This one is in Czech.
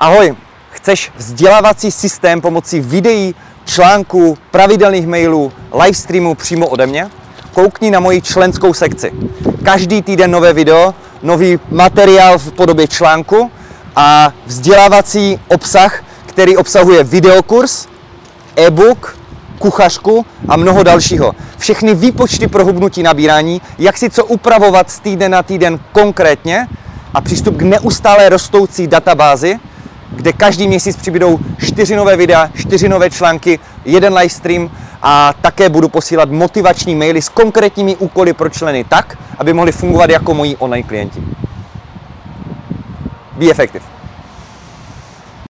Ahoj, chceš vzdělávací systém pomocí videí, článků, pravidelných mailů, livestreamů přímo ode mě? Koukni na moji členskou sekci. Každý týden nové video, nový materiál v podobě článku a vzdělávací obsah, který obsahuje videokurs, e-book, kuchařku a mnoho dalšího. Všechny výpočty pro hubnutí nabírání, jak si co upravovat z týden na týden konkrétně a přístup k neustále rostoucí databázi, kde každý měsíc přibydou čtyři nové videa, čtyři nové články, jeden livestream a také budu posílat motivační maily s konkrétními úkoly pro členy tak, aby mohli fungovat jako moji online klienti. Be effective.